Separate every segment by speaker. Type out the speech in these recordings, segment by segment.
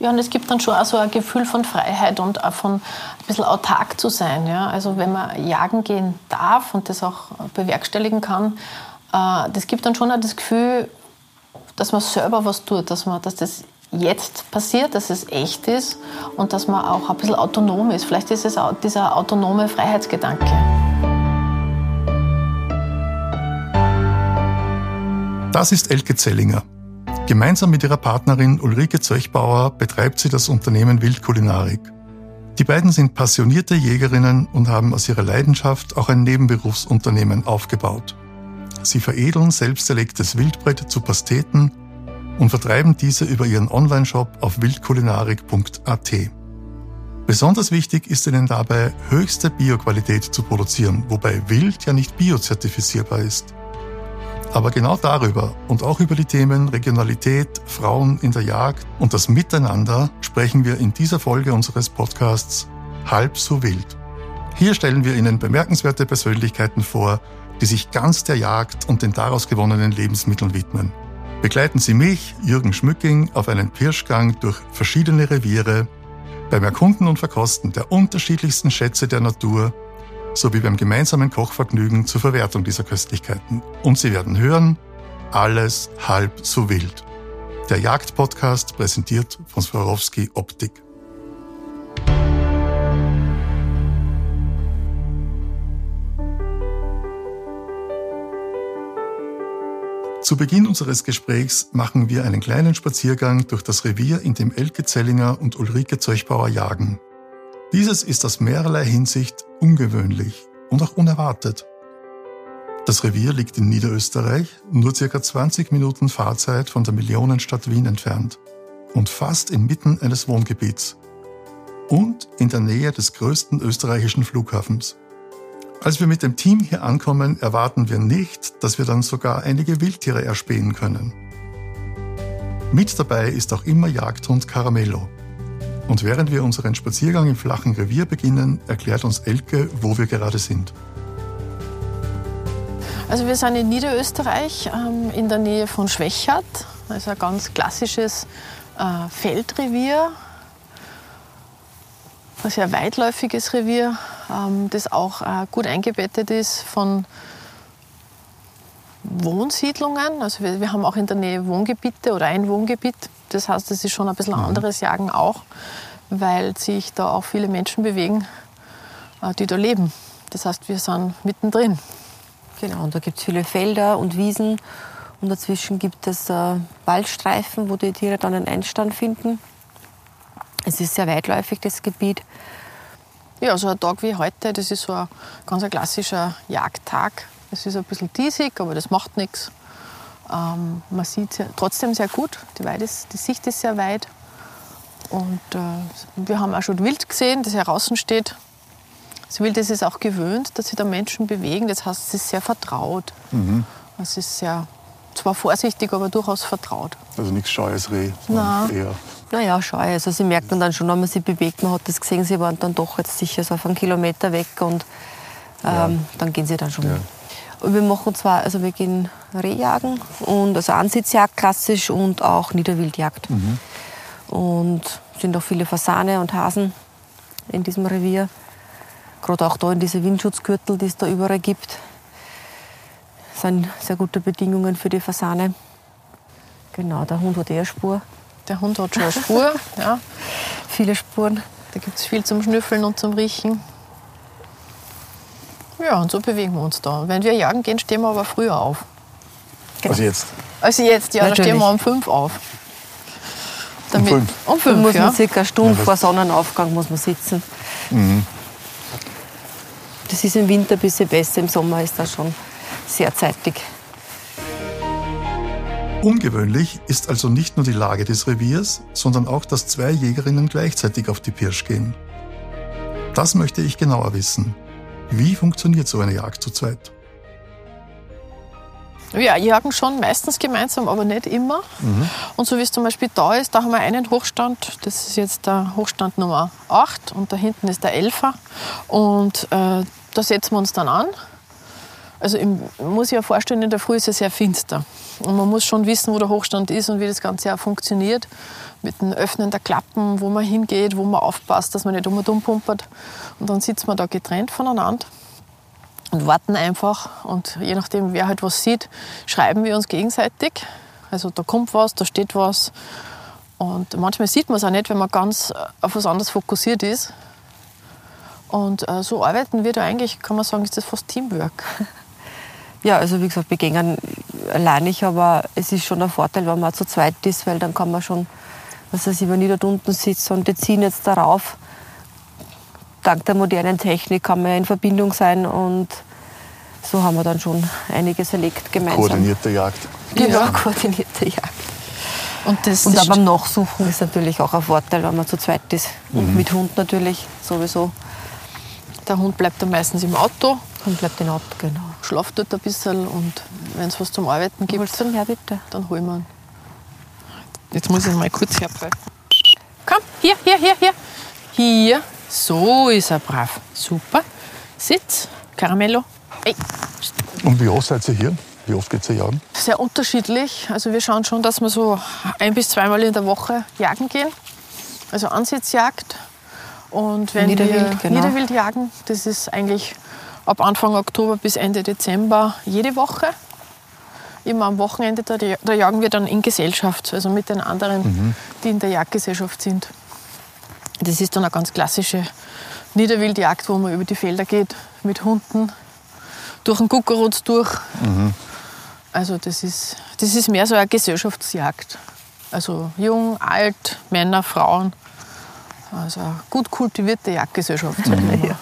Speaker 1: Ja, und es gibt dann schon auch so ein Gefühl von Freiheit und auch von ein bisschen autark zu sein. Ja? Also wenn man jagen gehen darf und das auch bewerkstelligen kann, äh, das gibt dann schon auch das Gefühl, dass man selber was tut, dass, man, dass das jetzt passiert, dass es echt ist und dass man auch ein bisschen autonom ist. Vielleicht ist es auch dieser autonome Freiheitsgedanke.
Speaker 2: Das ist Elke Zellinger. Gemeinsam mit ihrer Partnerin Ulrike Zöchbauer betreibt sie das Unternehmen Wildkulinarik. Die beiden sind passionierte Jägerinnen und haben aus ihrer Leidenschaft auch ein Nebenberufsunternehmen aufgebaut. Sie veredeln selbst erlegtes Wildbrett zu Pasteten und vertreiben diese über ihren Onlineshop auf wildkulinarik.at. Besonders wichtig ist ihnen dabei, höchste Bioqualität zu produzieren, wobei Wild ja nicht biozertifizierbar ist. Aber genau darüber und auch über die Themen Regionalität, Frauen in der Jagd und das Miteinander sprechen wir in dieser Folge unseres Podcasts Halb so wild. Hier stellen wir Ihnen bemerkenswerte Persönlichkeiten vor, die sich ganz der Jagd und den daraus gewonnenen Lebensmitteln widmen. Begleiten Sie mich, Jürgen Schmücking, auf einen Pirschgang durch verschiedene Reviere, beim Erkunden und Verkosten der unterschiedlichsten Schätze der Natur sowie beim gemeinsamen Kochvergnügen zur Verwertung dieser Köstlichkeiten. Und Sie werden hören, alles halb so wild. Der Jagdpodcast präsentiert von Swarovski Optik. Zu Beginn unseres Gesprächs machen wir einen kleinen Spaziergang durch das Revier, in dem Elke Zellinger und Ulrike Zeuchbauer jagen. Dieses ist aus mehrerlei Hinsicht ungewöhnlich und auch unerwartet. Das Revier liegt in Niederösterreich, nur circa 20 Minuten Fahrzeit von der Millionenstadt Wien entfernt und fast inmitten eines Wohngebiets und in der Nähe des größten österreichischen Flughafens. Als wir mit dem Team hier ankommen, erwarten wir nicht, dass wir dann sogar einige Wildtiere erspähen können. Mit dabei ist auch immer Jagdhund Caramello, und während wir unseren Spaziergang im flachen Revier beginnen, erklärt uns Elke, wo wir gerade sind.
Speaker 1: Also wir sind in Niederösterreich ähm, in der Nähe von Schwächert. Also ein ganz klassisches äh, Feldrevier. Ein sehr weitläufiges Revier, ähm, das auch äh, gut eingebettet ist von Wohnsiedlungen. Also wir, wir, haben auch in der Nähe Wohngebiete oder ein Wohngebiet. Das heißt, es ist schon ein bisschen mhm. anderes Jagen auch, weil sich da auch viele Menschen bewegen, äh, die da leben. Das heißt, wir sind mittendrin.
Speaker 3: Genau, und da gibt es viele Felder und Wiesen. Und dazwischen gibt es äh, Waldstreifen, wo die Tiere dann einen Einstand finden. Es ist sehr weitläufig, das Gebiet.
Speaker 1: Ja, so ein Tag wie heute, das ist so ein ganz ein klassischer Jagdtag. Es ist ein bisschen diesig, aber das macht nichts. Ähm, man sieht sehr, trotzdem sehr gut, die, Weide ist, die Sicht ist sehr weit. Und äh, wir haben auch schon Wild gesehen, das hier draußen steht. Das Wild ist es auch gewöhnt, dass sich da Menschen bewegen. Das heißt, es ist sehr vertraut. Mhm. Es ist sehr, zwar vorsichtig, aber durchaus vertraut.
Speaker 2: Also nichts Scheues Reh,
Speaker 3: sondern eher... Naja, scheu. Also sie merkt man dann schon, wenn man sie bewegt. Man hat das gesehen, sie waren dann doch jetzt sicher so auf einen Kilometer weg und ähm, ja. dann gehen sie dann schon. Ja. Wir machen zwar, also wir gehen Rehjagen und also Ansitzjagd klassisch und auch Niederwildjagd. Mhm. Und sind auch viele Fasane und Hasen in diesem Revier. Gerade auch da in diese Windschutzgürtel, die es da überall gibt. Das sind sehr gute Bedingungen für die Fasane. Genau, der Hund hat eher Spur.
Speaker 1: Der Hund hat schon eine Spur, ja.
Speaker 3: Viele Spuren.
Speaker 1: Da gibt es viel zum Schnüffeln und zum Riechen. Ja, und so bewegen wir uns da. Wenn wir jagen gehen, stehen wir aber früher auf.
Speaker 2: Genau. Also jetzt?
Speaker 1: Also jetzt, ja, Natürlich. da stehen wir um fünf auf.
Speaker 2: Damit, um fünf?
Speaker 3: Um fünf, muss man circa eine Stunde ja, vor Sonnenaufgang muss man sitzen. Mhm. Das ist im Winter ein bisschen besser, im Sommer ist das schon sehr zeitig.
Speaker 2: Ungewöhnlich ist also nicht nur die Lage des Reviers, sondern auch, dass zwei Jägerinnen gleichzeitig auf die Pirsch gehen. Das möchte ich genauer wissen. Wie funktioniert so eine Jagd zu zweit?
Speaker 1: Wir jagen schon meistens gemeinsam, aber nicht immer. Mhm. Und so wie es zum Beispiel da ist, da haben wir einen Hochstand. Das ist jetzt der Hochstand Nummer 8 und da hinten ist der Elfer. Und äh, da setzen wir uns dann an. Also man muss sich ja vorstellen, in der Früh ist es sehr finster. Und man muss schon wissen, wo der Hochstand ist und wie das Ganze auch funktioniert. Mit dem Öffnen der Klappen, wo man hingeht, wo man aufpasst, dass man nicht um und um pumpert. Und dann sitzt man da getrennt voneinander und warten einfach. Und je nachdem, wer halt was sieht, schreiben wir uns gegenseitig. Also da kommt was, da steht was. Und manchmal sieht man es auch nicht, wenn man ganz auf was anderes fokussiert ist. Und äh, so arbeiten wir da eigentlich, kann man sagen, ist das fast Teamwork.
Speaker 3: Ja, also wie gesagt, wir gehen alleinig, aber es ist schon ein Vorteil, wenn man zu zweit ist, weil dann kann man schon, was weiß ich, wenn ich dort unten sitze und die ziehen jetzt darauf, dank der modernen Technik kann man ja in Verbindung sein und so haben wir dann schon einiges erlegt gemeinsam.
Speaker 2: Koordinierte Jagd.
Speaker 3: Genau, ja. koordinierte Jagd.
Speaker 1: Und, das
Speaker 3: und aber beim Nachsuchen ist natürlich auch ein Vorteil, wenn man zu zweit ist. Und
Speaker 1: Mhm.
Speaker 3: mit Hund natürlich sowieso.
Speaker 1: Der Hund bleibt dann meistens im Auto,
Speaker 3: Und bleibt den Auto, genau.
Speaker 1: schlaft dort ein bisschen und wenn es was zum Arbeiten gibt,
Speaker 3: den her, bitte?
Speaker 1: dann holen wir ihn. Jetzt muss ich mal kurz herbei. Komm, hier, hier, hier, hier. Hier. So ist er brav. Super. Sitz, Caramello. Ey.
Speaker 2: Und wie oft seid ihr hier? Wie oft geht ihr jagen?
Speaker 1: Sehr unterschiedlich. Also wir schauen schon, dass wir so ein bis zweimal in der Woche jagen gehen. Also Ansitzjagd. Und wenn
Speaker 3: Niederwild,
Speaker 1: wir
Speaker 3: genau.
Speaker 1: Niederwild jagen, das ist eigentlich ab Anfang Oktober bis Ende Dezember jede Woche. Immer am Wochenende, da, da jagen wir dann in Gesellschaft, also mit den anderen, die in der Jagdgesellschaft sind. Das ist dann eine ganz klassische Niederwildjagd, wo man über die Felder geht mit Hunden, durch den Guckerutz durch. Also das ist, das ist mehr so eine Gesellschaftsjagd. Also jung, alt, Männer, Frauen. Also eine gut kultivierte Jagdgesellschaft. ich mal.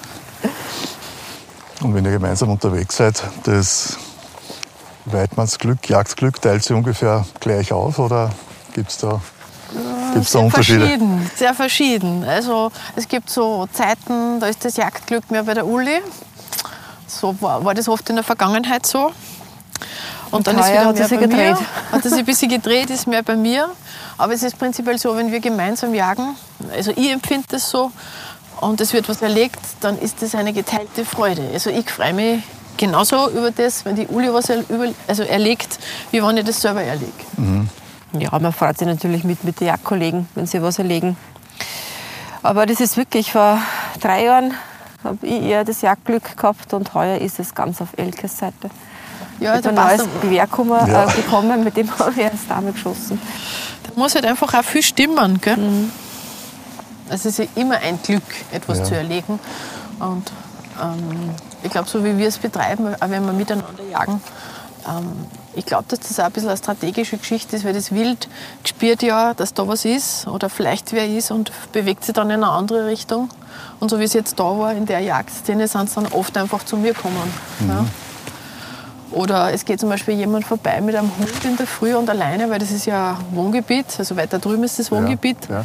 Speaker 2: Und wenn ihr gemeinsam unterwegs seid, das Weidmannsglück, Jagdglück, teilt sie ungefähr gleich auf oder gibt es da, gibt's da
Speaker 1: Sehr
Speaker 2: Unterschiede?
Speaker 1: verschieden, sehr verschieden. Also es gibt so Zeiten, da ist das Jagdglück mehr bei der Uli. So war, war das oft in der Vergangenheit so. Und dann ist wieder
Speaker 3: hat
Speaker 1: mehr bei mir.
Speaker 3: gedreht.
Speaker 1: Hat es sich ein bisschen gedreht, ist mehr bei mir. Aber es ist prinzipiell so, wenn wir gemeinsam jagen, also ich empfinde das so, und es wird was erlegt, dann ist das eine geteilte Freude. Also ich freue mich genauso über das, wenn die Uli was er, über, also erlegt, wie wenn ich das selber erlege.
Speaker 3: Ja, man freut sich natürlich mit, mit den Jagdkollegen, wenn sie was erlegen. Aber das ist wirklich, vor drei Jahren habe ich eher das Jagdglück gehabt und heuer ist es ganz auf Elkes Seite.
Speaker 1: Ja,
Speaker 3: Ich habe ein neues Gewehr gekommen,
Speaker 2: Ja.
Speaker 3: äh, bekommen, mit dem habe ich erst einmal geschossen.
Speaker 1: Da muss halt einfach auch viel stimmen. Gell? Also es ist ja immer ein Glück, etwas
Speaker 2: Ja.
Speaker 1: zu erlegen. Und ähm, ich glaube, so wie wir es betreiben, auch wenn wir miteinander jagen, ähm, ich glaube, dass das auch ein bisschen eine strategische Geschichte ist, weil das Wild spürt ja, dass da was ist oder vielleicht wer ist und bewegt sich dann in eine andere Richtung. Und so wie es jetzt da war in der Jagdszene, sind sie dann oft einfach zu mir gekommen. Ja. Oder es geht zum Beispiel jemand vorbei mit einem Hund in der Früh und alleine, weil das ist ja Wohngebiet, also weiter drüben ist das Wohngebiet.
Speaker 2: Ja, ja.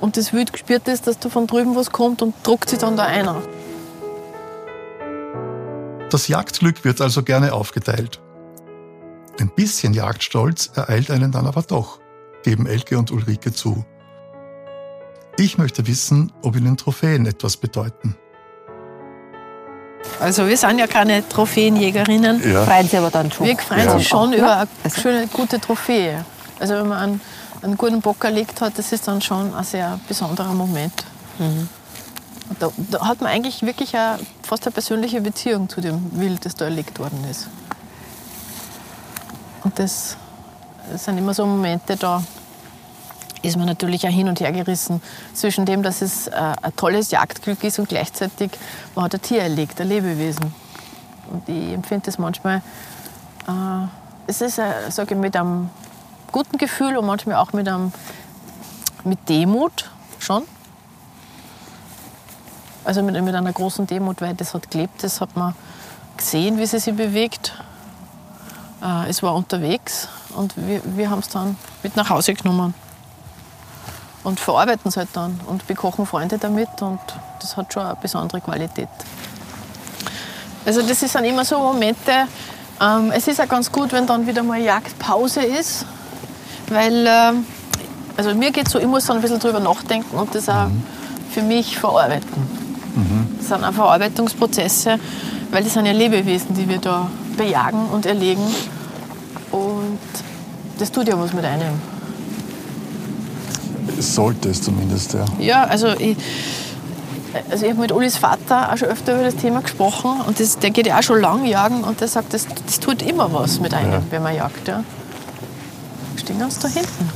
Speaker 1: Und das Wild spürt das, dass da von drüben was kommt und druckt sich dann da einer.
Speaker 2: Das Jagdglück wird also gerne aufgeteilt. Ein bisschen Jagdstolz ereilt einen dann aber doch, geben Elke und Ulrike zu. Ich möchte wissen, ob Ihnen Trophäen etwas bedeuten.
Speaker 1: Also wir sind ja keine Trophäenjägerinnen.
Speaker 2: Ja.
Speaker 3: Freuen sie aber dann schon.
Speaker 1: Wir freuen
Speaker 2: Ja.
Speaker 1: uns schon über eine
Speaker 3: Also-
Speaker 1: schöne, gute Trophäe. Also wenn man einen, einen guten Bock erlegt hat, das ist dann schon ein sehr besonderer Moment.
Speaker 3: Mhm.
Speaker 1: Da, da hat man eigentlich wirklich eine, fast eine persönliche Beziehung zu dem Wild, das da erlegt worden ist. Und das, das sind immer so Momente, da ist man natürlich auch hin und her gerissen zwischen dem, dass es äh, ein tolles Jagdglück ist und gleichzeitig man hat ein Tier erlegt, ein Lebewesen. Und ich empfinde das manchmal, äh, es ist, äh, sage ich, mit einem guten Gefühl und manchmal auch mit, einem, mit Demut schon. Also mit, mit einer großen Demut, weil das hat gelebt, das hat man gesehen, wie sie sich bewegt. Äh, es war unterwegs und wir, wir haben es dann mit nach Hause genommen und verarbeiten es halt dann und bekochen Freunde damit und das hat schon eine besondere Qualität. Also das sind immer so Momente, ähm, es ist auch ganz gut, wenn dann wieder mal Jagdpause ist, weil ähm, also mir geht so, ich muss dann ein bisschen drüber nachdenken und das auch für mich verarbeiten. Das sind auch Verarbeitungsprozesse, weil das sind ja Lebewesen, die wir da bejagen und erlegen. Und das tut ja was mit einem.
Speaker 2: Sollte es zumindest, ja.
Speaker 1: Ja, also ich, also ich habe mit Ulis Vater auch schon öfter über das Thema gesprochen und das, der geht ja auch schon lang jagen und der sagt, das, das tut immer was mit einem,
Speaker 2: Ja.
Speaker 1: wenn man jagt. Ja. Stehen ganz da hinten.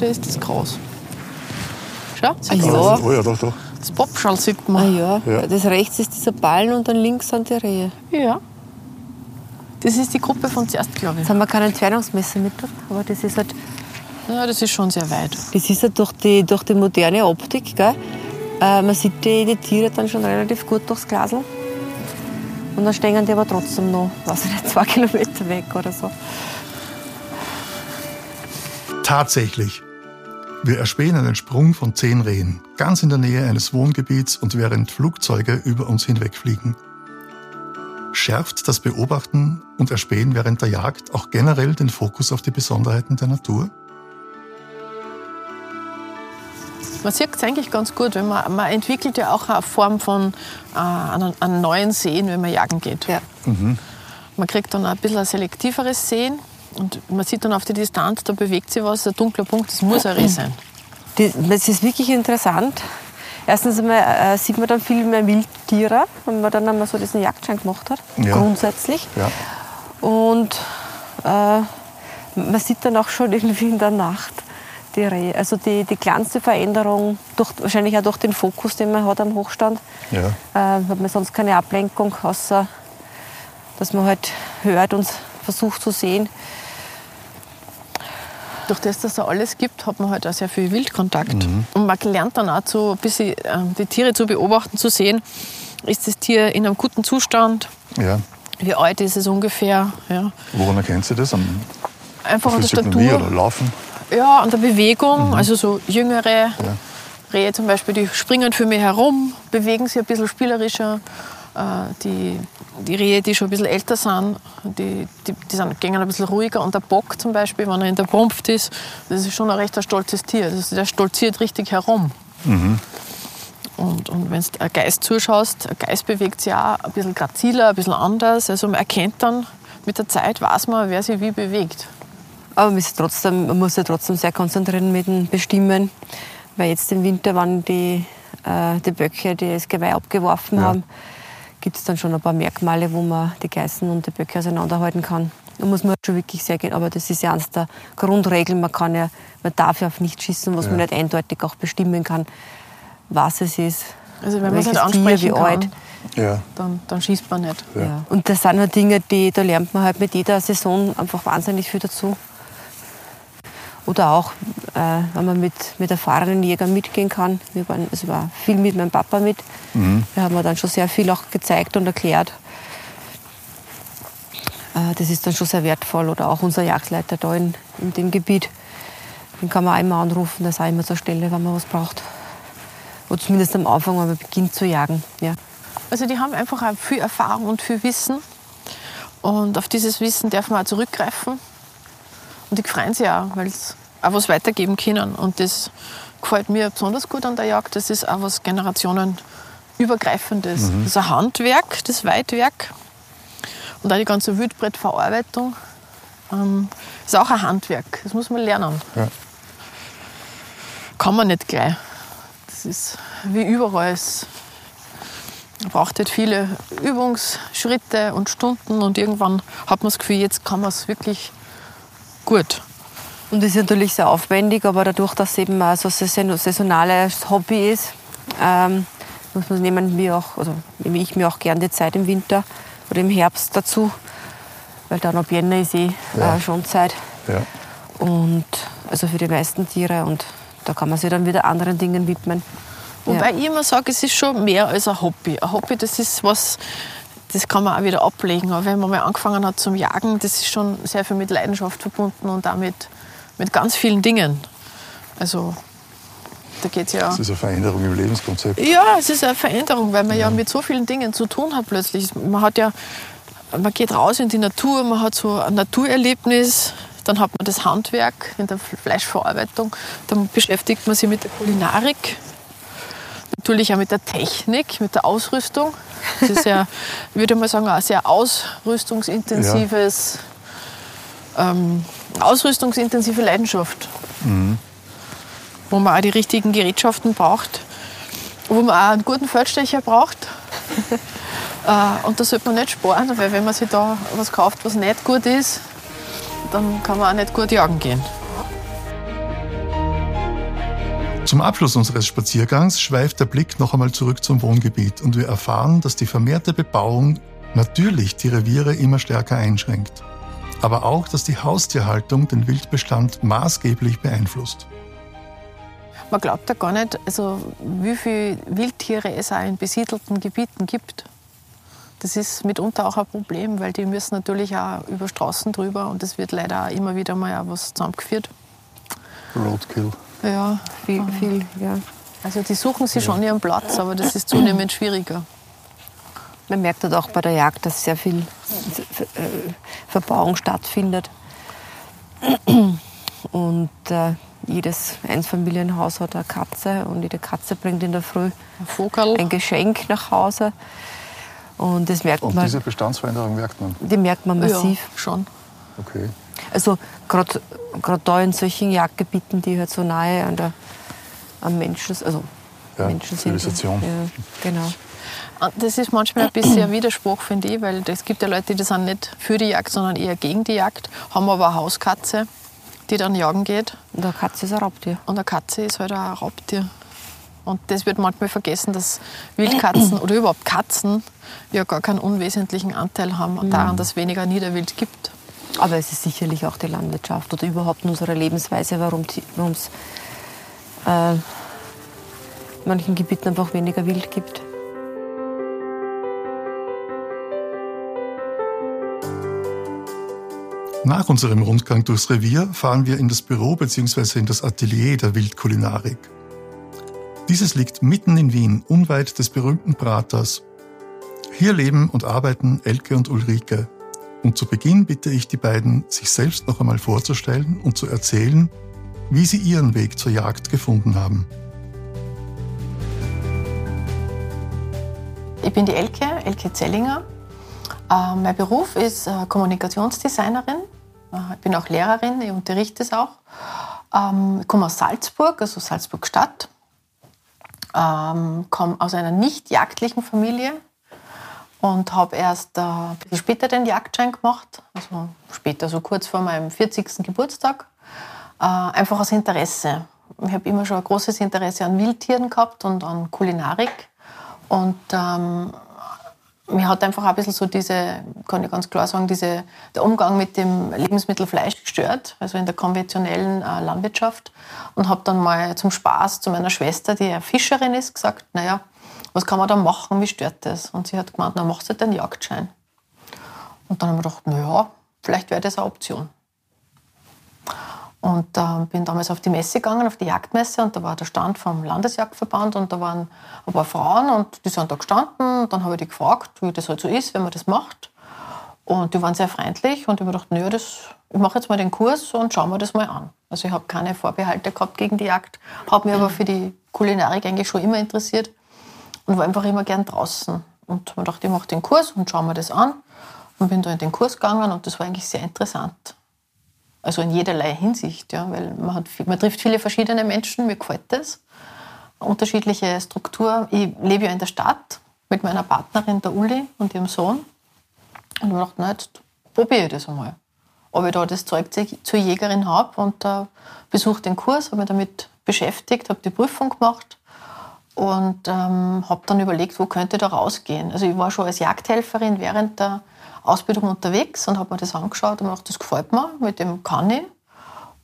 Speaker 1: Da ist das Gras. Schau, siehst du
Speaker 3: ja.
Speaker 2: Oh ja, doch, doch.
Speaker 1: Das Popschall sieht
Speaker 3: Ah
Speaker 1: man.
Speaker 3: ja.
Speaker 2: Ja.
Speaker 3: das rechts ist dieser Ballen und dann links sind die Rehe.
Speaker 1: Ja. Das ist die Gruppe von zuerst, glaube ich.
Speaker 3: Jetzt haben wir kein Entfernungsmesser mit, aber das ist halt,
Speaker 1: Ja, das ist schon sehr weit.
Speaker 3: das ist halt durch, die, durch die moderne Optik, gell? Äh, man sieht die, die Tiere dann schon relativ gut durchs Glasl. Und dann stehen die aber trotzdem noch, weiß ich nicht, zwei Kilometer weg oder so.
Speaker 2: Tatsächlich. Wir erspähen einen Sprung von zehn Rehen, ganz in der Nähe eines Wohngebiets und während Flugzeuge über uns hinwegfliegen. Schärft das Beobachten und Erspähen während der Jagd auch generell den Fokus auf die Besonderheiten der Natur?
Speaker 1: Man sieht es eigentlich ganz gut, wenn man, man entwickelt ja auch eine Form von äh, einen, einen neuen Sehen, wenn man jagen geht.
Speaker 3: Ja.
Speaker 1: Man kriegt dann ein bisschen ein selektiveres Sehen und man sieht dann auf die Distanz, da bewegt sich was, ein dunkler Punkt, das muss ein Reh sein.
Speaker 3: Das ist wirklich interessant. Erstens einmal, äh, sieht man dann viel mehr Wildtiere, wenn man dann einmal so diesen Jagdschein gemacht hat,
Speaker 2: Ja.
Speaker 3: grundsätzlich.
Speaker 2: Ja.
Speaker 3: Und äh, man sieht dann auch schon irgendwie in der Nacht die Rehe. Also die, die kleinste Veränderung, durch, wahrscheinlich auch durch den Fokus, den man hat am Hochstand,
Speaker 2: Ja.
Speaker 3: äh, hat man sonst keine Ablenkung, außer dass man halt hört und versucht zu sehen.
Speaker 1: Durch das, dass es alles gibt, hat man halt auch sehr viel Wildkontakt. Und man lernt dann auch so ein bisschen ähm, die Tiere zu beobachten, zu sehen, ist das Tier in einem guten Zustand,
Speaker 2: ja.
Speaker 1: wie alt ist es ungefähr. Ja.
Speaker 2: Woran erkennt Sie das? Am
Speaker 1: Einfach an der Statur.
Speaker 2: oder Laufen?
Speaker 1: Ja, an der Bewegung, also so jüngere Rehe zum Beispiel, die springen für mich herum, bewegen sich ein bisschen spielerischer. Äh, Die, die Rehe, die schon ein bisschen älter sind, die, die, die sind, gehen ein bisschen ruhiger. Und der Bock zum Beispiel, wenn er in der Prumpft ist, das ist schon ein recht ein stolzes Tier. Also der stolziert richtig herum. Und, und wenn du ein Geist zuschaust, ein Geist bewegt sich auch ein bisschen graziler, ein bisschen anders. Also man erkennt dann mit der Zeit, weiß man, wer sich wie bewegt.
Speaker 3: Aber man, ist trotzdem, man muss sich trotzdem sehr konzentrieren mit dem Bestimmen. Weil jetzt im Winter, wenn die, äh, die Böcke die das Geweih abgeworfen
Speaker 2: Ja.
Speaker 3: haben, gibt es dann schon ein paar Merkmale, wo man die Geißen und die Böcke auseinanderhalten kann. Da muss man schon wirklich sehr gehen. Aber das ist ja eines der Grundregeln. Man, kann ja, man darf ja auf nichts schießen, was man nicht eindeutig auch bestimmen kann, was es ist.
Speaker 1: Also wenn man es nicht
Speaker 3: Tier,
Speaker 1: ansprechen
Speaker 3: wie
Speaker 1: kann,
Speaker 3: alt.
Speaker 2: Ja.
Speaker 1: dann, dann schießt man nicht.
Speaker 3: Ja. Und das sind halt Dinge, die, da lernt man halt mit jeder Saison einfach wahnsinnig viel dazu. Oder auch, äh, wenn man mit, mit erfahrenen Jägern mitgehen kann. Wir waren, also war viel mit meinem Papa mit. Da haben wir dann schon sehr viel auch gezeigt und erklärt. Äh, das ist dann schon sehr wertvoll. Oder auch unser Jagdleiter da in, in dem Gebiet. Den kann man auch immer anrufen, der ist auch immer zur Stelle, wenn man was braucht. Oder zumindest am Anfang, wenn man beginnt zu jagen. Ja.
Speaker 1: Also die haben einfach auch viel Erfahrung und viel Wissen. Und auf dieses Wissen darf man auch zurückgreifen. Und die freuen sich auch, weil sie auch was weitergeben können. Und das gefällt mir besonders gut an der Jagd. Das ist auch was generationenübergreifendes. Das ist ein Handwerk, das Weitwerk. Und auch die ganze Wildbrettverarbeitung ähm, ist auch ein Handwerk. Das muss man lernen.
Speaker 2: Ja.
Speaker 1: Kann man nicht gleich. Das ist wie überall. Es braucht halt viele Übungsschritte und Stunden und irgendwann hat man das Gefühl, jetzt kann man es wirklich gut.
Speaker 3: Und das ist natürlich sehr aufwendig, aber dadurch, dass es eben auch so ein saison- saisonales Hobby ist, ähm, muss man, nehmen, wir auch, also nehme ich mir auch gern die Zeit im Winter oder im Herbst dazu, weil dann ab Jänner ist eh
Speaker 2: Ja.
Speaker 3: äh, schon Zeit.
Speaker 2: Ja.
Speaker 3: Und also für die meisten Tiere und da kann man sich dann wieder anderen Dingen widmen.
Speaker 1: Wobei ich immer sage, es ist schon mehr als ein Hobby. Ein Hobby, das ist was, das kann man auch wieder ablegen. Aber wenn man mal angefangen hat zum Jagen, das ist schon sehr viel mit Leidenschaft verbunden und damit mit ganz vielen Dingen. Also da geht es ja.
Speaker 2: Das ist eine Veränderung im Lebenskonzept.
Speaker 1: Ja, es ist eine Veränderung, weil man ja. mit so vielen Dingen zu tun hat plötzlich. Man hat ja, man geht raus in die Natur, man hat so ein Naturerlebnis, dann hat man das Handwerk in der Fleischverarbeitung, dann beschäftigt man sich mit der Kulinarik, Natürlich auch mit der Technik, mit der Ausrüstung. Das ist ja, würde mal sagen, ein sehr ausrüstungsintensives, ja. ähm, ausrüstungsintensive Leidenschaft. Mhm. Wo man auch die richtigen Gerätschaften braucht, wo man auch einen guten Feldstecher braucht. Äh, und da sollte man nicht sparen, weil wenn man sich da was kauft, was nicht gut ist, dann kann man auch nicht gut jagen gehen.
Speaker 2: Zum Abschluss unseres Spaziergangs schweift der Blick noch einmal zurück zum Wohngebiet und wir erfahren, dass die vermehrte Bebauung natürlich die Reviere immer stärker einschränkt. Aber auch, dass die Haustierhaltung den Wildbestand maßgeblich beeinflusst.
Speaker 1: Man glaubt ja gar nicht, also wie viele Wildtiere es auch in besiedelten Gebieten gibt. Das ist mitunter auch ein Problem, weil die müssen natürlich auch über Straßen drüber und es wird leider auch immer wieder mal auch was zusammengeführt.
Speaker 2: Roadkill.
Speaker 1: Ja, viel, viel, ja. Also die suchen sich schon ihren Platz, aber das ist zunehmend schwieriger.
Speaker 3: Man merkt halt auch bei der Jagd, dass sehr viel äh, Verbauung stattfindet. Und äh, jedes Einfamilienhaus hat eine Katze und jede Katze bringt in der Früh ein, ein Geschenk nach Hause. Und das merkt und man.
Speaker 2: diese Bestandsveränderung merkt man?
Speaker 3: Die merkt man massiv.
Speaker 1: Ja, schon.
Speaker 2: Okay.
Speaker 3: Also gerade da in solchen Jagdgebieten, die halt so nahe an der, am Menschen, also
Speaker 2: ja, Menschen sind. Zivilisation.
Speaker 3: Ja, genau.
Speaker 1: Ah, das ist manchmal ein bisschen ein Widerspruch, finde ich, weil es gibt ja Leute, die sind nicht für die Jagd, sondern eher gegen die Jagd, haben aber eine Hauskatze, die dann jagen geht.
Speaker 3: Und eine Katze ist ein Raubtier.
Speaker 1: Und eine Katze ist halt auch ein Raubtier. Und das wird manchmal vergessen, dass Wildkatzen oder überhaupt Katzen ja gar keinen unwesentlichen Anteil haben daran, dass es weniger Niederwild gibt.
Speaker 3: Aber es ist sicherlich auch die Landwirtschaft oder überhaupt unsere Lebensweise, warum es äh, manchen Gebieten einfach weniger Wild gibt.
Speaker 2: Nach unserem Rundgang durchs Revier fahren wir in das Büro bzw. in das Atelier der Wildkulinarik. Dieses liegt mitten in Wien, unweit des berühmten Praters. Hier leben und arbeiten Elke und Ulrike, und zu Beginn bitte ich die beiden, sich selbst noch einmal vorzustellen und zu erzählen, wie sie ihren Weg zur Jagd gefunden haben.
Speaker 1: Ich bin die Elke, Elke Zellinger. Äh, mein Beruf ist äh, Kommunikationsdesignerin. Äh, ich bin auch Lehrerin, ich unterrichte es auch. Ähm, ich komme aus Salzburg, also Salzburg-Stadt. Ähm, komme aus einer nicht jagdlichen Familie und habe erst äh, ein bisschen später den Jagdschein gemacht, also später, so kurz vor meinem 40. Geburtstag, äh, einfach aus Interesse. Ich habe immer schon ein großes Interesse an Wildtieren gehabt und an Kulinarik und ähm, mir hat einfach ein bisschen so diese, kann ich ganz klar sagen, diese, der Umgang mit dem Lebensmittel Fleisch gestört, also in der konventionellen äh, Landwirtschaft. Und habe dann mal zum Spaß zu meiner Schwester, die ja Fischerin ist, gesagt, naja, was kann man da machen, wie stört das? Und sie hat gemeint, na machst du den Jagdschein. Und dann haben wir gedacht, naja, vielleicht wäre das eine Option. Und äh, bin damals auf die Messe gegangen, auf die Jagdmesse, und da war der Stand vom Landesjagdverband und da waren ein paar Frauen und die sind da gestanden. Und dann habe ich die gefragt, wie das halt so ist, wenn man das macht. Und die waren sehr freundlich und ich habe gedacht, naja, das, ich mache jetzt mal den Kurs und schauen wir das mal an. Also ich habe keine Vorbehalte gehabt gegen die Jagd, habe mich aber für die Kulinarik eigentlich schon immer interessiert und war einfach immer gern draußen. Und man dachte, ich mache den Kurs und schaue mir das an. Und bin da in den Kurs gegangen und das war eigentlich sehr interessant. Also in jederlei Hinsicht, ja, weil man, hat, man trifft viele verschiedene Menschen, mir gefällt das. Unterschiedliche Struktur. Ich lebe ja in der Stadt mit meiner Partnerin, der Uli, und ihrem Sohn. Und ich dachte, na, jetzt probiere ich das einmal. Ob ich da das Zeug zur Jägerin habe und äh, besuche den Kurs, habe mich damit beschäftigt, habe die Prüfung gemacht und ähm, habe dann überlegt, wo könnte da rausgehen. Also ich war schon als Jagdhelferin während der Ausbildung unterwegs und habe mir das angeschaut und gedacht, das gefällt mir, mit dem kann ich.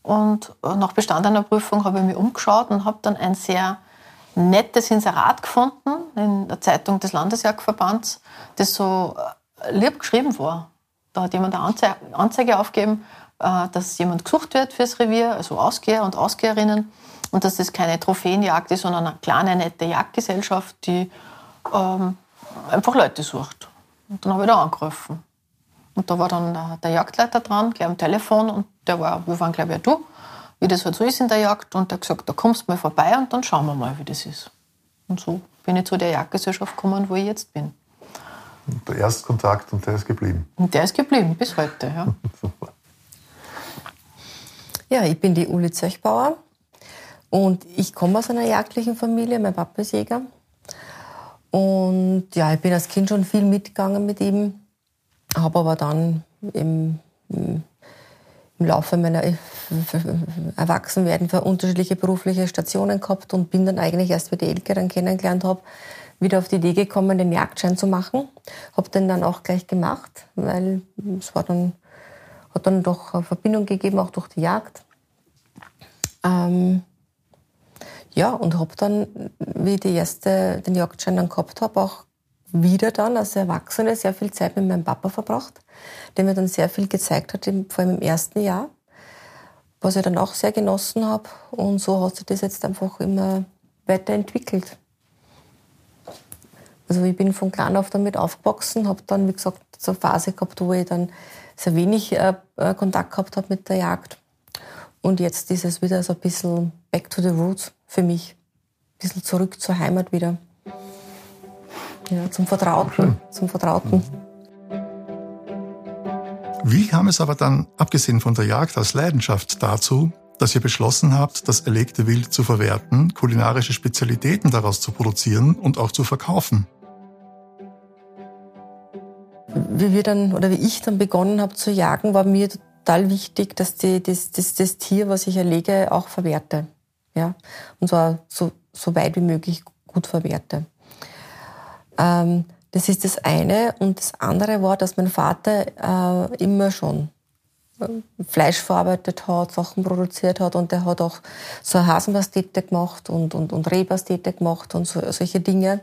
Speaker 1: Und äh, nach bestandener Prüfung habe ich mich umgeschaut und habe dann ein sehr nettes Inserat gefunden in der Zeitung des Landesjagdverbands, das so äh, lieb geschrieben war. Da hat jemand eine Anzeige aufgegeben, äh, dass jemand gesucht wird fürs Revier, also Ausgeher und Ausgeherinnen und dass das keine Trophäenjagd ist, sondern eine kleine, nette Jagdgesellschaft, die ähm, einfach Leute sucht. Und dann habe ich da angerufen. Und da war dann der Jagdleiter dran, gleich am Telefon, und der war, wir waren glaube ich ja du, wie das halt so ist in der Jagd, und der hat gesagt, da kommst du mal vorbei und dann schauen wir mal, wie das ist. Und so bin ich zu der Jagdgesellschaft gekommen, wo ich jetzt bin.
Speaker 2: Und der Erstkontakt und der ist geblieben.
Speaker 1: Und der ist geblieben bis heute, ja. Super.
Speaker 3: Ja, ich bin die Uli Zöchbauer und ich komme aus einer jagdlichen Familie. Mein Papa ist Jäger. Und ja, ich bin als Kind schon viel mitgegangen mit ihm, habe aber dann im, im Laufe meiner Erwachsenwerden für unterschiedliche berufliche Stationen gehabt und bin dann eigentlich erst, wie die Elke dann kennengelernt habe, wieder auf die Idee gekommen, den Jagdschein zu machen. Habe den dann auch gleich gemacht, weil es war dann hat dann doch eine Verbindung gegeben, auch durch die Jagd. Ähm, ja, und habe dann, wie ich die erste, den Jagdschein dann gehabt habe, auch wieder dann als Erwachsene sehr viel Zeit mit meinem Papa verbracht, der mir dann sehr viel gezeigt hat, vor allem im ersten Jahr, was ich dann auch sehr genossen habe. Und so hat sich das jetzt einfach immer weiterentwickelt. Also ich bin von klein auf damit aufgewachsen, habe dann, wie gesagt, so eine Phase gehabt, wo ich dann sehr wenig äh, äh, Kontakt gehabt habe mit der Jagd. Und jetzt ist es wieder so ein bisschen back to the roots für mich. Ein bisschen zurück zur Heimat wieder. Ja, zum Vertrauten. Zum Vertrauten.
Speaker 2: Wie kam es aber dann, abgesehen von der Jagd als Leidenschaft, dazu, dass ihr beschlossen habt, das erlegte Wild zu verwerten, kulinarische Spezialitäten daraus zu produzieren und auch zu verkaufen?
Speaker 3: wie wir dann oder wie ich dann begonnen habe zu jagen, war mir total wichtig, dass die, das, das, das Tier, was ich erlege, auch verwerte. Ja? Und zwar so, so weit wie möglich gut verwerte. Ähm, das ist das eine. Und das andere war, dass mein Vater äh, immer schon äh, Fleisch verarbeitet hat, Sachen produziert hat und der hat auch so Hasenpastete gemacht und, und, und Rehpastete gemacht und so, solche Dinge.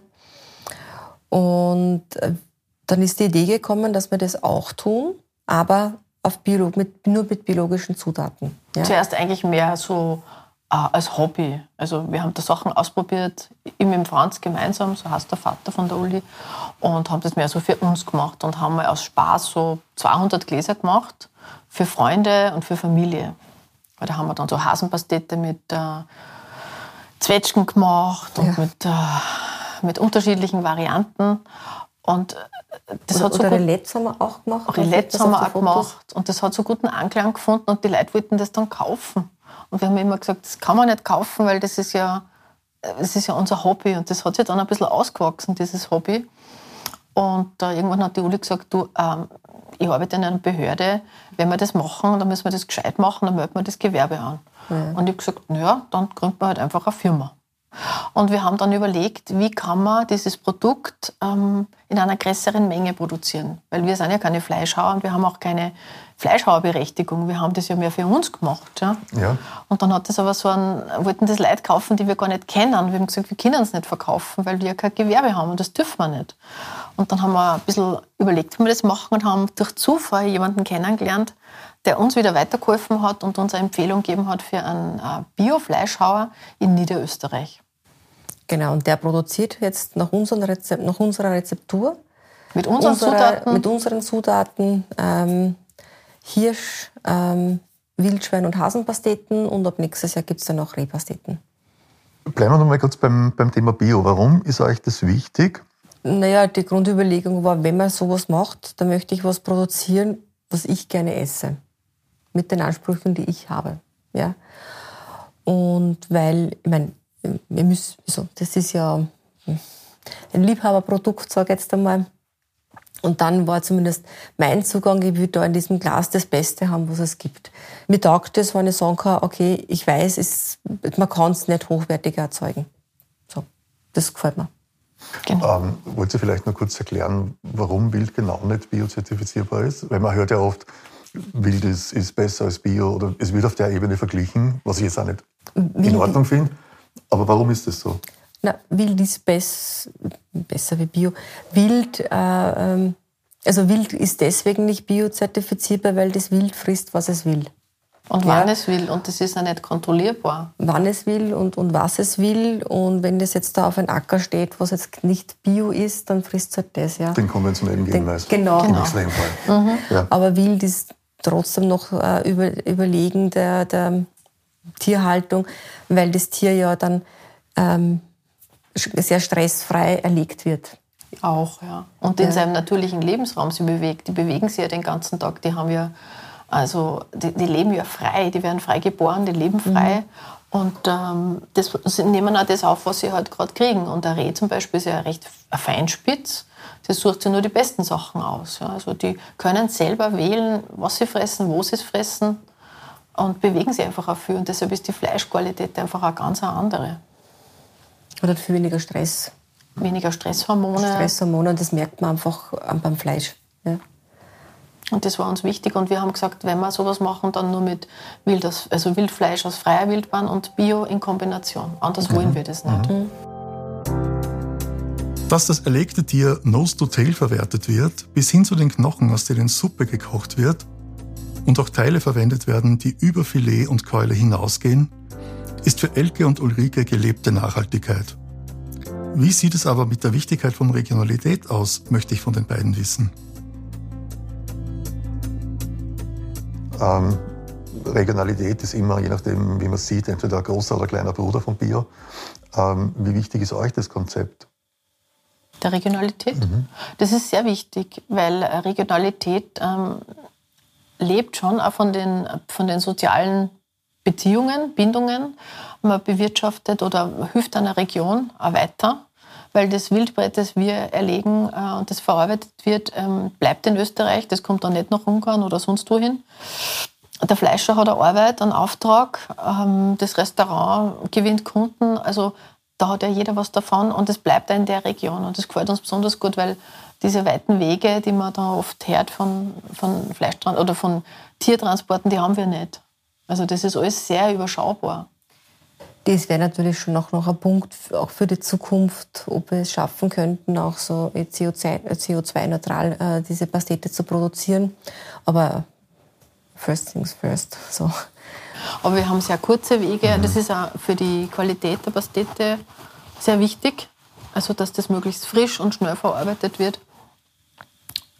Speaker 3: Und äh, dann ist die Idee gekommen, dass wir das auch tun, aber auf Biolo mit, nur mit biologischen Zutaten.
Speaker 1: Ja? Zuerst eigentlich mehr so als Hobby. Also wir haben da Sachen ausprobiert, ich mit dem Franz gemeinsam, so heißt der Vater von der Uli, und haben das mehr so für uns gemacht und haben mal aus Spaß so 200 Gläser gemacht für Freunde und für Familie. Weil da haben wir dann so Hasenpastete mit äh, Zwetschgen gemacht und ja. mit, äh, mit unterschiedlichen Varianten. Und
Speaker 3: das oder, hat so oder Relets haben wir auch gemacht.
Speaker 1: Relets haben wir auch gemacht. Und das hat so guten Anklang gefunden und die Leute wollten das dann kaufen. Und wir haben immer gesagt, das kann man nicht kaufen, weil das ist ja, das ist ja unser Hobby. Und das hat sich dann ein bisschen ausgewachsen, dieses Hobby. Und äh, irgendwann hat die Uli gesagt, du, ähm, ich arbeite in einer Behörde, wenn wir das machen, dann müssen wir das gescheit machen, dann melden wir das Gewerbe an. Ja. Und ich habe gesagt, naja, dann gründen wir halt einfach eine Firma. Und wir haben dann überlegt, wie kann man dieses Produkt ähm, in einer größeren Menge produzieren. Weil wir sind ja keine Fleischhauer und wir haben auch keine Fleischhauerberechtigung. Wir haben das ja mehr für uns gemacht. Ja? ja. Und dann hat das aber so ein, wollten das Leute kaufen, die wir gar nicht kennen. Wir haben gesagt, wir können es nicht verkaufen, weil wir ja kein Gewerbe haben und das dürfen wir nicht. Und dann haben wir ein bisschen überlegt, wie wir das machen und haben durch Zufall jemanden kennengelernt, der uns wieder weitergeholfen hat und uns eine Empfehlung gegeben hat für einen äh, Bio-Fleischhauer in Niederösterreich.
Speaker 3: Genau, und der produziert jetzt nach, Rezept, nach unserer Rezeptur.
Speaker 1: Mit unseren unsere, Zutaten?
Speaker 3: Mit unseren Zutaten ähm, Hirsch, ähm, Wildschwein- und Hasenpasteten und ab nächstes Jahr gibt es dann auch Rehpasteten.
Speaker 2: Bleiben wir noch mal kurz beim, beim Thema Bio. Warum ist euch das wichtig?
Speaker 3: Naja, die Grundüberlegung war, wenn man sowas macht, dann möchte ich was produzieren, was ich gerne esse. Mit den Ansprüchen, die ich habe. Ja? Und weil, ich meine, wir müssen, also das ist ja ein Liebhaberprodukt, sage ich jetzt einmal. Und dann war zumindest mein Zugang, ich will da in diesem Glas das Beste haben, was es gibt. Mir taugt es, wenn ich sagen kann, okay, ich weiß, es, man kann es nicht hochwertiger erzeugen. So, das gefällt mir.
Speaker 2: Genau. Ähm, wollt ihr vielleicht noch kurz erklären, warum Wild genau nicht biozertifizierbar ist? Weil man hört ja oft, Wild ist, ist besser als Bio oder es wird auf der Ebene verglichen, was ich jetzt auch nicht in Ordnung finde. Aber warum ist das so?
Speaker 3: Na, Wild ist bess, besser wie Bio. Wild, äh, ähm, also Wild ist deswegen nicht biozertifizierbar, weil das Wild frisst, was es will.
Speaker 1: Und wann es will. Und das ist ja nicht kontrollierbar.
Speaker 3: Wann es will und, und was es will. Und wenn das jetzt da auf ein Acker steht, was jetzt nicht Bio ist, dann frisst es halt das, ja.
Speaker 2: Den konventionellen Genmais.
Speaker 3: Genau. genau.
Speaker 2: Mhm.
Speaker 3: Ja. Aber Wild ist trotzdem noch äh, über, überlegen der, der Tierhaltung, weil das Tier ja dann ähm, sehr stressfrei erlegt wird.
Speaker 1: Auch, ja. Und in ja. seinem natürlichen Lebensraum sie bewegt. Die bewegen sich ja den ganzen Tag. Die haben ja, also, die, die leben ja frei. Die werden frei geboren, die leben frei. Mhm. Und ähm, das, sie nehmen auch das auf, was sie halt gerade kriegen. Und der Reh zum Beispiel ist ja recht ein Feinspitz. Das sucht sich nur die besten Sachen aus. Ja. Also die können selber wählen, was sie fressen, wo sie es fressen und bewegen sich einfach viel. Und deshalb ist die Fleischqualität einfach auch ganz eine andere.
Speaker 3: Oder viel weniger Stress.
Speaker 1: Weniger Stresshormone.
Speaker 3: Stresshormone, das merkt man einfach beim Fleisch. Ja.
Speaker 1: Und das war uns wichtig. Und wir haben gesagt, wenn wir sowas machen, dann nur mit Wildes, also Wildfleisch aus freier Wildbahn und Bio in Kombination. Anders mhm. wollen wir das nicht. Mhm.
Speaker 2: Dass das erlegte Tier nose to tail verwertet wird, bis hin zu den Knochen, aus denen Suppe gekocht wird, und auch Teile verwendet werden, die über Filet und Keule hinausgehen, ist für Elke und Ulrike gelebte Nachhaltigkeit. Wie sieht es aber mit der Wichtigkeit von Regionalität aus, möchte ich von den beiden wissen.
Speaker 4: Ähm, Regionalität ist immer, je nachdem, wie man sieht, entweder ein großer oder kleiner Bruder von Bio. Ähm, wie wichtig ist euch das Konzept?
Speaker 1: Der Regionalität? Mhm. Das ist sehr wichtig, weil Regionalität ähm, lebt schon auch von den, von den sozialen Beziehungen, Bindungen. Man bewirtschaftet oder hilft einer Region auch weiter, weil das Wildbrett, das wir erlegen äh, und das verarbeitet wird, ähm, bleibt in Österreich. Das kommt dann nicht nach Ungarn oder sonst wohin. Der Fleischer hat eine Arbeit, einen Auftrag. Ähm, das Restaurant gewinnt Kunden. Also da hat ja jeder was davon und es bleibt auch in der Region. Und das gefällt uns besonders gut, weil diese weiten Wege, die man da oft hört von, von Fleischtran oder von Tiertransporten, die haben wir nicht. Also das ist alles sehr überschaubar.
Speaker 3: Das wäre natürlich schon auch noch ein Punkt, auch für die Zukunft, ob wir es schaffen könnten, auch so CO2-neutral äh, diese Pastete zu produzieren. Aber first things first. So.
Speaker 1: Aber wir haben sehr kurze Wege. Das ist auch für die Qualität der Pastete sehr wichtig. Also, dass das möglichst frisch und schnell verarbeitet wird.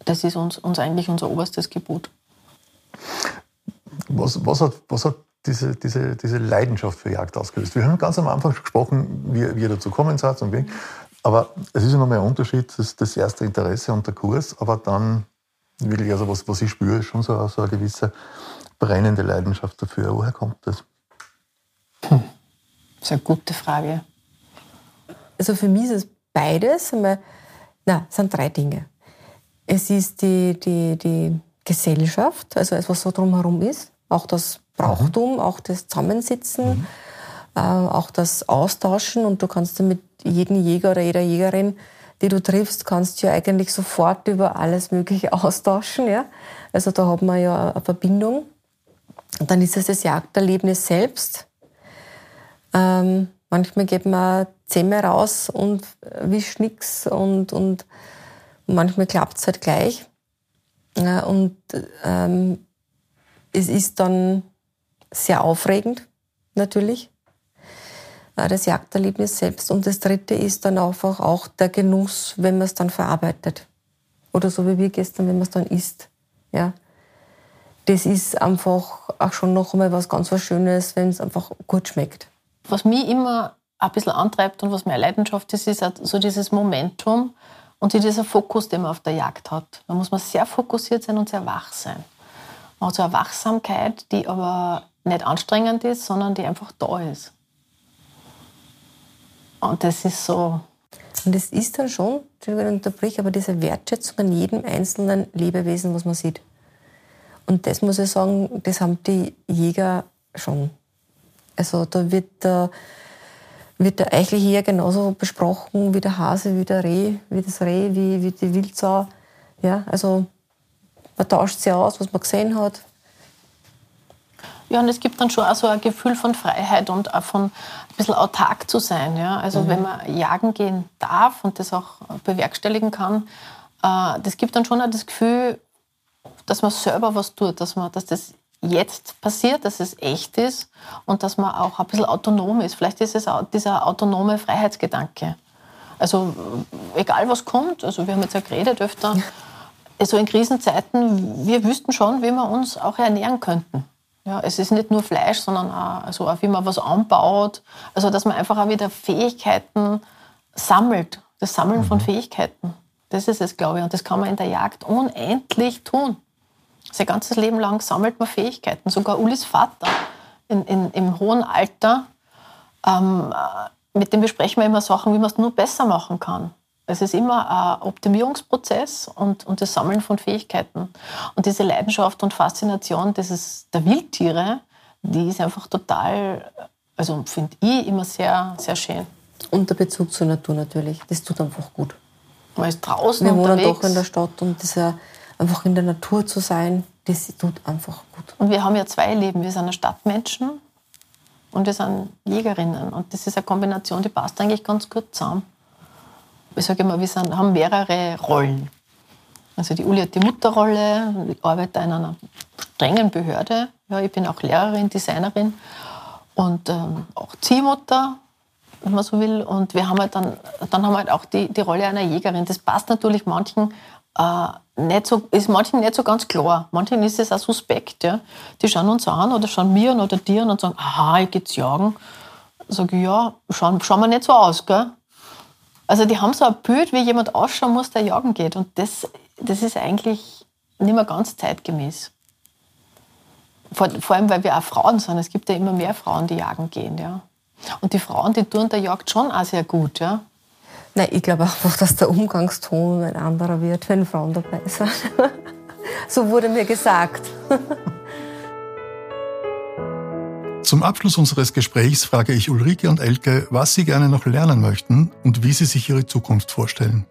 Speaker 1: Das ist uns, uns eigentlich unser oberstes Gebot.
Speaker 4: Was, was, hat, was hat diese, diese, diese Leidenschaft für Jagd ausgelöst? Wir haben ganz am Anfang gesprochen, wie, wie ihr dazu kommen seid und wie. Aber es ist ja nochmal ein Unterschied, das, das erste Interesse und der Kurs, aber dann wirklich, also was, was ich spüre, ist schon so, so eine gewisse brennende Leidenschaft dafür. Woher kommt das?
Speaker 1: Hm. Das ist eine gute Frage.
Speaker 3: Also für mich ist es beides. Nein, es sind drei Dinge. Es ist die, die, die Gesellschaft, also alles, was so drumherum ist. Auch das Brauchtum, mhm. auch das Zusammensitzen, mhm. äh, auch das Austauschen. Und du kannst mit jedem Jäger oder jeder Jägerin, die du triffst, kannst du ja eigentlich sofort über alles Mögliche austauschen. Ja? Also da hat man ja eine Verbindung. Und dann ist es das Jagderlebnis selbst. Ähm, manchmal geht man Zähme raus und wischt nichts und, und manchmal klappt es halt gleich. Und ähm, es ist dann sehr aufregend, natürlich, äh, das Jagderlebnis selbst. Und das Dritte ist dann einfach auch der Genuss, wenn man es dann verarbeitet. Oder so wie wir gestern, wenn man es dann isst. Ja. Das ist einfach auch schon noch einmal was ganz was Schönes, wenn es einfach gut schmeckt.
Speaker 1: Was mich immer ein bisschen antreibt und was meine Leidenschaft ist, ist so dieses Momentum, und dieser Fokus, den man auf der Jagd hat. Da muss man sehr fokussiert sein und sehr wach sein. Man hat so eine Wachsamkeit, die aber nicht anstrengend ist, sondern die einfach da ist. Und das ist so.
Speaker 3: Und es ist dann schon, Entschuldigung, ich unterbreche, aber diese Wertschätzung an jedem einzelnen Lebewesen, was man sieht. Und das muss ich sagen, das haben die Jäger schon. Also da wird der, wird der Eichliche hier genauso besprochen wie der Hase, wie der Reh, wie das Reh, wie, wie die Wildsau. Ja, also man tauscht sie aus, was man gesehen hat.
Speaker 1: Ja, und es gibt dann schon auch so ein Gefühl von Freiheit und auch von ein bisschen autark zu sein. Ja? Also mhm. wenn man jagen gehen darf und das auch bewerkstelligen kann, äh, das gibt dann schon auch das Gefühl, dass man selber was tut, dass, man, dass das jetzt passiert, dass es echt ist und dass man auch ein bisschen autonom ist. Vielleicht ist es auch dieser autonome Freiheitsgedanke. Also egal was kommt, also wir haben jetzt ja geredet öfter, also in Krisenzeiten, wir wüssten schon, wie wir uns auch ernähren könnten. Ja, es ist nicht nur Fleisch, sondern auch, also auch wie man was anbaut. Also dass man einfach auch wieder Fähigkeiten sammelt, das Sammeln mhm. von Fähigkeiten. Das ist es, glaube ich. Und das kann man in der Jagd unendlich tun. Sein ganzes Leben lang sammelt man Fähigkeiten. Sogar Ulis Vater in, in, im hohen Alter, ähm, äh, mit dem besprechen wir immer Sachen, wie man es nur besser machen kann. Es ist immer ein Optimierungsprozess und, und das Sammeln von Fähigkeiten. Und diese Leidenschaft und Faszination dieses, der Wildtiere, die ist einfach total, also finde ich immer sehr, sehr schön.
Speaker 3: Und der Bezug zur Natur natürlich, das tut einfach gut.
Speaker 1: Man ist draußen
Speaker 3: Wir wohnen doch in der Stadt und ja einfach in der Natur zu sein, das tut einfach gut.
Speaker 1: Und wir haben ja zwei Leben. Wir sind Stadtmenschen und wir sind Jägerinnen. Und das ist eine Kombination, die passt eigentlich ganz gut zusammen ich sage immer, wir sind, haben mehrere Rollen. Also die Uli hat die Mutterrolle, ich arbeite in einer strengen Behörde. Ja, ich bin auch Lehrerin, Designerin und ähm, auch Ziehmutter, wenn man so will. Und wir haben halt dann, dann haben wir halt auch die, die Rolle einer Jägerin. Das passt natürlich manchen äh, nicht so, ist manchen nicht so ganz klar. Manchen ist es auch suspekt. Ja. Die schauen uns an oder schauen mir an oder dir an und sagen, aha, ich gehe jagen. Sag ich, ja, schauen, schauen wir nicht so aus, gell? Also die haben so ein Bild, wie jemand ausschauen muss, der jagen geht. Und das, das ist eigentlich nicht mehr ganz zeitgemäß. Vor, vor, allem, weil wir auch Frauen sind. Es gibt ja immer mehr Frauen, die jagen gehen. Ja. Und die Frauen, die tun der Jagd schon auch sehr gut. Ja.
Speaker 3: Nein, ich glaube einfach, dass der Umgangston ein anderer wird, wenn Frauen dabei sind. so wurde mir gesagt.
Speaker 2: Zum Abschluss unseres Gesprächs frage ich Ulrike und Elke, was sie gerne noch lernen möchten und wie sie sich ihre Zukunft vorstellen.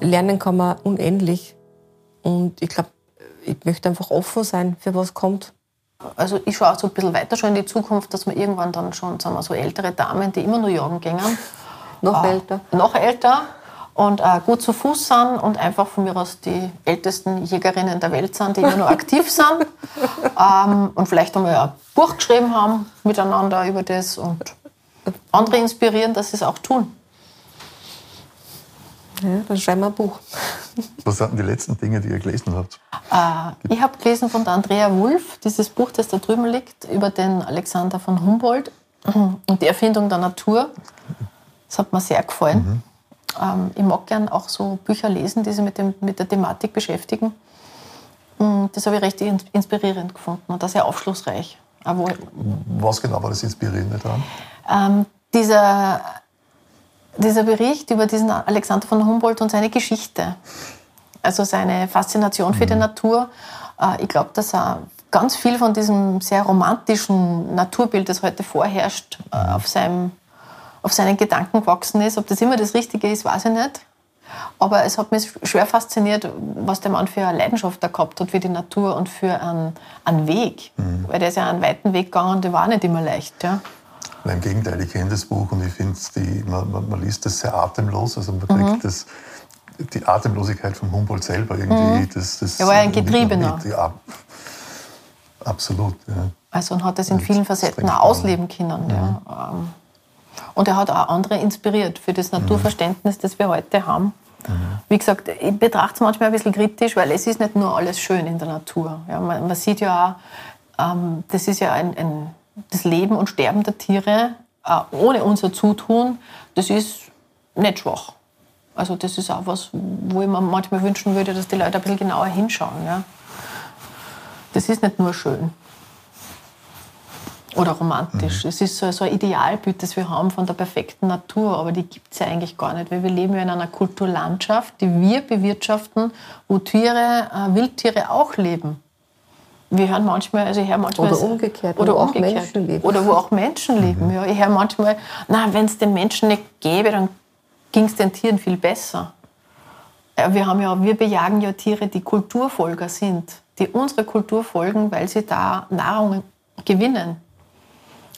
Speaker 3: Lernen kann man unendlich. Und ich glaube, ich möchte einfach offen sein, für was kommt.
Speaker 1: Also ich schaue auch so ein bisschen weiter schon in die Zukunft, dass wir irgendwann dann schon, sagen wir so ältere Damen, die immer nur jagen gehen.
Speaker 3: noch äh, älter.
Speaker 1: Noch älter und äh, gut zu Fuß sind und einfach von mir aus die ältesten Jägerinnen der Welt sind, die immer noch aktiv sind ähm, und vielleicht einmal ein Buch geschrieben haben miteinander über das und andere inspirieren, dass sie es auch tun.
Speaker 3: Ja, dann schreiben wir ein Buch.
Speaker 4: Was sind die letzten Dinge, die ihr gelesen habt?
Speaker 1: Äh, ich habe gelesen von der Andrea Wulff, dieses Buch, das da drüben liegt, über den Alexander von Humboldt und die Erfindung der Natur. Das hat mir sehr gefallen. Mhm. Ähm, ich mag gern auch so Bücher lesen, die sich mit, dem, mit der Thematik beschäftigen. Mm, das habe ich recht inspirierend gefunden und auch sehr aufschlussreich.
Speaker 4: Was genau war das Inspirierende daran?
Speaker 1: Ähm, dieser, dieser Bericht über diesen Alexander von Humboldt und seine Geschichte, also seine Faszination für mhm. die Natur. Äh, ich glaube, dass er ganz viel von diesem sehr romantischen Naturbild, das heute vorherrscht, äh, mhm. auf seinem auf seinen Gedanken gewachsen ist. Ob das immer das Richtige ist, weiß ich nicht. Aber es hat mich schwer fasziniert, was der Mann für eine Leidenschaft da gehabt hat für die Natur und für einen, einen Weg. Mhm. Weil der ist ja einen weiten Weg gegangen, der war nicht immer leicht. Ja.
Speaker 4: Im Gegenteil, ich kenne das Buch und ich finde, man, man, man, liest das sehr atemlos. Also man kriegt mhm. das, die Atemlosigkeit von Humboldt selber irgendwie. Mhm. Das, das
Speaker 1: er war ja ein Getriebener.
Speaker 4: Ja, absolut. Ja.
Speaker 1: Also und hat das in vielen Facetten auch ausleben können. Ja. ja. Ähm, und er hat auch andere inspiriert für das Naturverständnis, das wir heute haben. Mhm. Wie gesagt, ich betrachte es manchmal ein bisschen kritisch, weil es ist nicht nur alles schön in der Natur. Ja, man, man sieht ja auch, ähm, das ist ja ein, ein, das Leben und Sterben der Tiere äh, ohne unser Zutun, das ist nicht schwach. Also das ist auch was, wo ich mir manchmal wünschen würde, dass die Leute ein bisschen genauer hinschauen. Ja. Das ist nicht nur schön oder romantisch. Mhm. Es ist so, so, ein Idealbild, das wir haben von der perfekten Natur, aber die gibt es ja eigentlich gar nicht, weil wir leben ja in einer Kulturlandschaft, die wir bewirtschaften, wo Tiere, äh, Wildtiere auch leben. Wir hören manchmal, also ich höre manchmal...
Speaker 3: Oder umgekehrt,
Speaker 1: oder wo umgekehrt, auch Menschen leben. Oder wo auch Menschen leben. Mhm. Ja. Ich höre manchmal, wenn es den Menschen nicht gäbe, dann ging es den Tieren viel besser. Wir, haben ja, wir bejagen ja Tiere, die Kulturfolger sind, die unsere Kultur folgen, weil sie da Nahrung gewinnen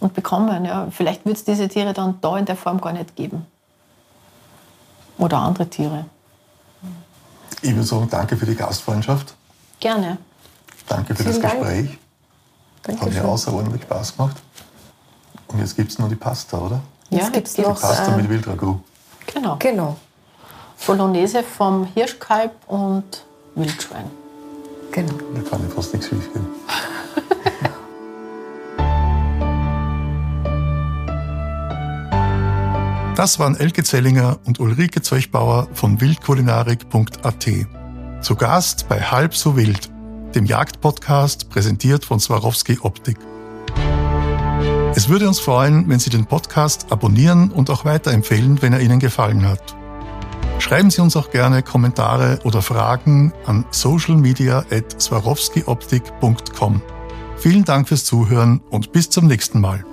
Speaker 1: und bekommen. Ja. Vielleicht wird es diese Tiere dann da in der Form gar nicht geben. Oder andere Tiere.
Speaker 4: Ich würde sagen, danke für die Gastfreundschaft.
Speaker 1: Gerne.
Speaker 4: Danke für Vielen das Gespräch. Dank. Hat mir außerordentlich Spaß gemacht. Und jetzt gibt es noch die Pasta, oder?
Speaker 1: Ja, jetzt gibt es noch
Speaker 4: die Pasta äh, mit Wildragout.
Speaker 1: Genau. Genau. Bolognese vom Hirschkalb und Wildschwein.
Speaker 3: Genau.
Speaker 4: Da kann ich fast nichts schief.
Speaker 2: Das waren Elke Zellinger und Ulrike Zeuchbauer von wildkulinarik.at. Zu Gast bei Halb so wild, dem Jagdpodcast präsentiert von Swarovski Optik. Es würde uns freuen, wenn Sie den Podcast abonnieren und auch weiterempfehlen, wenn er Ihnen gefallen hat. Schreiben Sie uns auch gerne Kommentare oder Fragen an socialmedia.swarovskioptik.com. Vielen Dank fürs Zuhören und bis zum nächsten Mal.